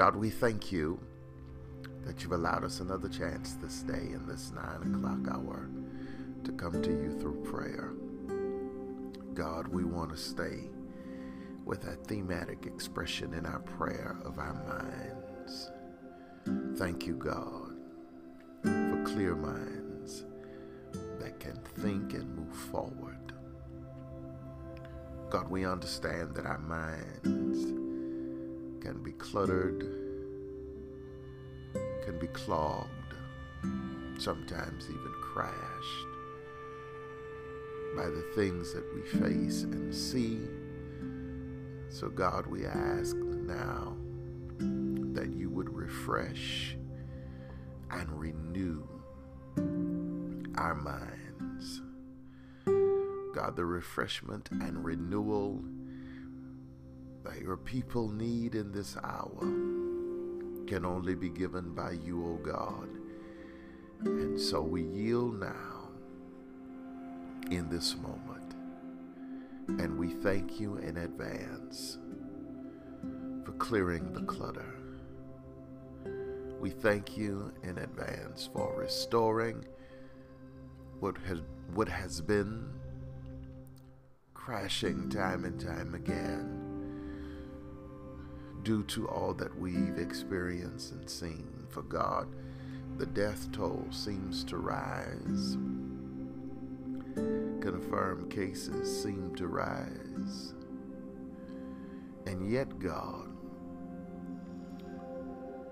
God, we thank you that you've allowed us another chance this day in this nine o'clock hour to come to you through prayer. God, we want to stay with that thematic expression in our prayer of our minds. Thank you, God, for clear minds that can think and move forward. God, we understand that our minds can be cluttered, can be clogged, sometimes even crashed by the things that we face and see. So, God, we ask now that you would refresh and renew our minds. God, the refreshment and renewal that your people need in this hour can only be given by you, O God. And so we yield now in this moment. And we thank you in advance for clearing the clutter. We thank you in advance for restoring what has, what has been crashing time and time again due to all that we've experienced and seen. For God, the death toll seems to rise. Confirmed cases seem to rise. And yet, God,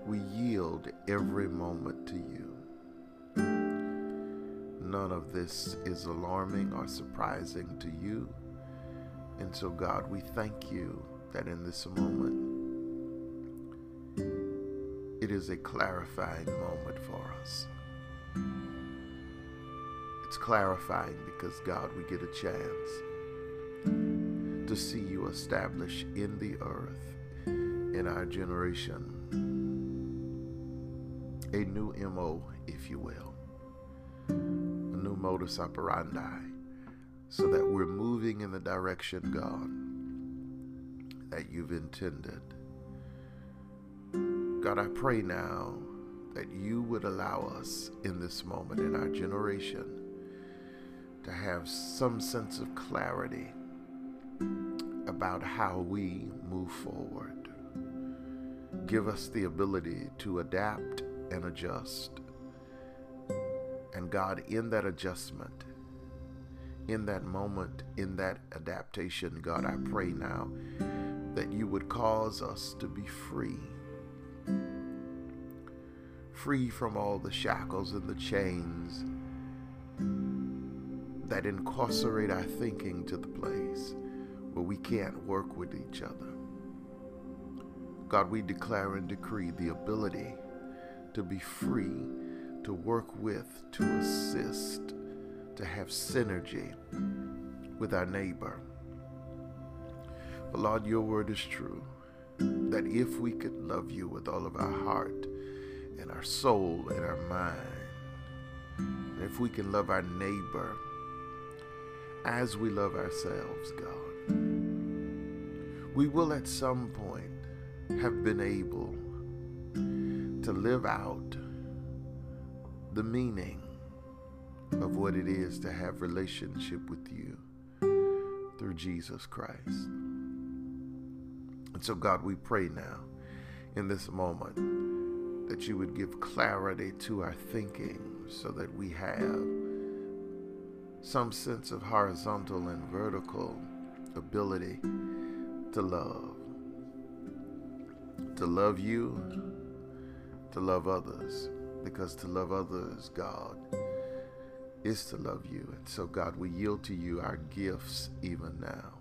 we yield every moment to you. None of this is alarming or surprising to you. And so, God, we thank you that in this moment, it is a clarifying moment for us. It's clarifying because, God, we get a chance to see you establish in the earth, in our generation, a new MO, if you will, a new modus operandi, so that we're moving in the direction, God, that you've intended. God, I pray now that you would allow us in this moment in our generation to have some sense of clarity about how we move forward. Give us the ability to adapt and adjust. And God, in that adjustment, in that moment, in that adaptation, God, I pray now that you would cause us to be free free from all the shackles and the chains that incarcerate our thinking to the place where we can't work with each other. God, we declare and decree the ability to be free, to work with, to assist, to have synergy with our neighbor. But Lord, your word is true that if we could love you with all of our heart, our soul and our mind. And if we can love our neighbor as we love ourselves, God, we will at some point have been able to live out the meaning of what it is to have relationship with you through Jesus Christ. And so God, we pray now in this moment that you would give clarity to our thinking so that we have some sense of horizontal and vertical ability to love. To love you, to love others, because to love others, God, is to love you. And so, God, we yield to you our gifts even now.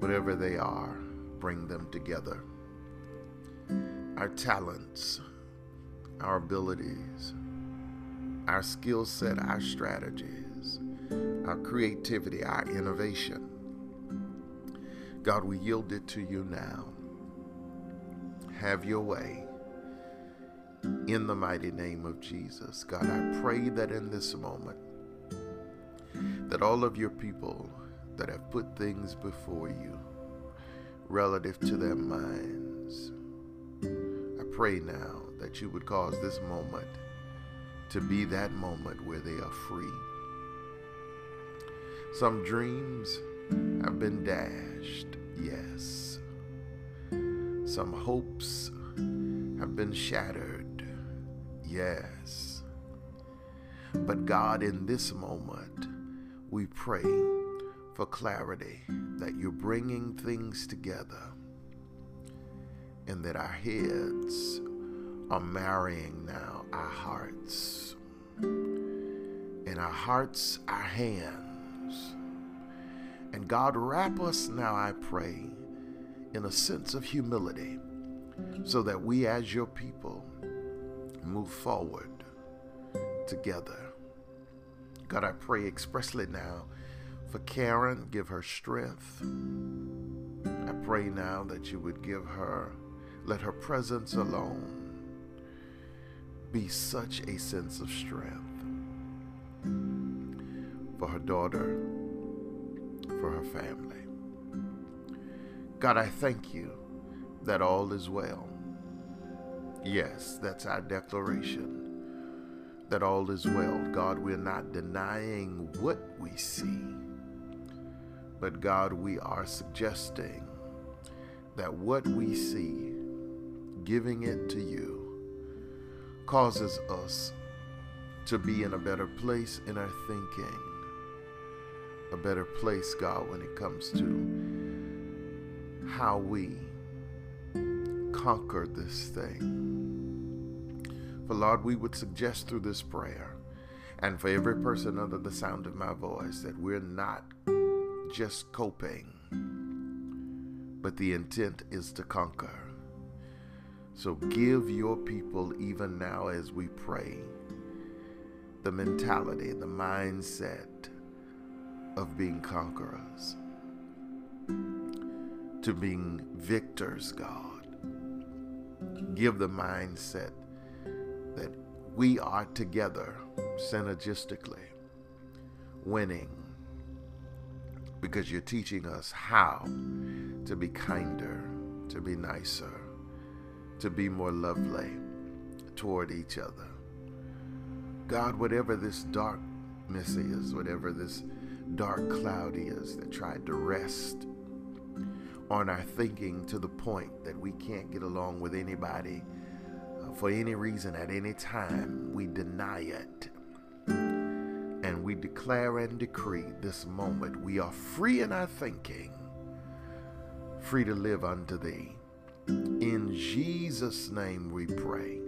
Whatever they are, bring them together our talents, our abilities, our skill set, our strategies, our creativity, our innovation. God, we yield it to you now. Have your way in the mighty name of Jesus. God, I pray that in this moment, that all of your people that have put things before you relative to their minds, pray now that you would cause this moment to be that moment where they are free. Some dreams have been dashed, yes. Some hopes have been shattered, yes. But God, in this moment, we pray for clarity that you're bringing things together and that our heads are marrying now our hearts. And our hearts our hands. And god wrap us now i pray in a sense of humility so that we as your people move forward together. God i pray expressly now for karen. Give her strength. I pray now that you would give her let her presence alone be such a sense of strength for her daughter, for her family. God, I thank you that all is well. Yes, that's our declaration that all is well. God, we're not denying what we see, but God, we are suggesting that what we see, giving it to you, causes us to be in a better place in our thinking, a better place, God, when it comes to how we conquer this thing. For Lord, we would suggest through this prayer, and for every person under the sound of my voice, that we're not just coping, but the intent is to conquer. So give your people, even now as we pray, the mentality, the mindset of being conquerors, to being victors, God. Give the mindset that we are together synergistically, winning, because you're teaching us how to be kinder, to be nicer to be more lovely toward each other. God, whatever this darkness is, whatever this dark cloud is that tried to rest on our thinking to the point that we can't get along with anybody uh, for any reason at any time, we deny it. And we declare and decree this moment we are free in our thinking, free to live unto thee. In Jesus' name we pray.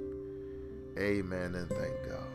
Amen and thank God.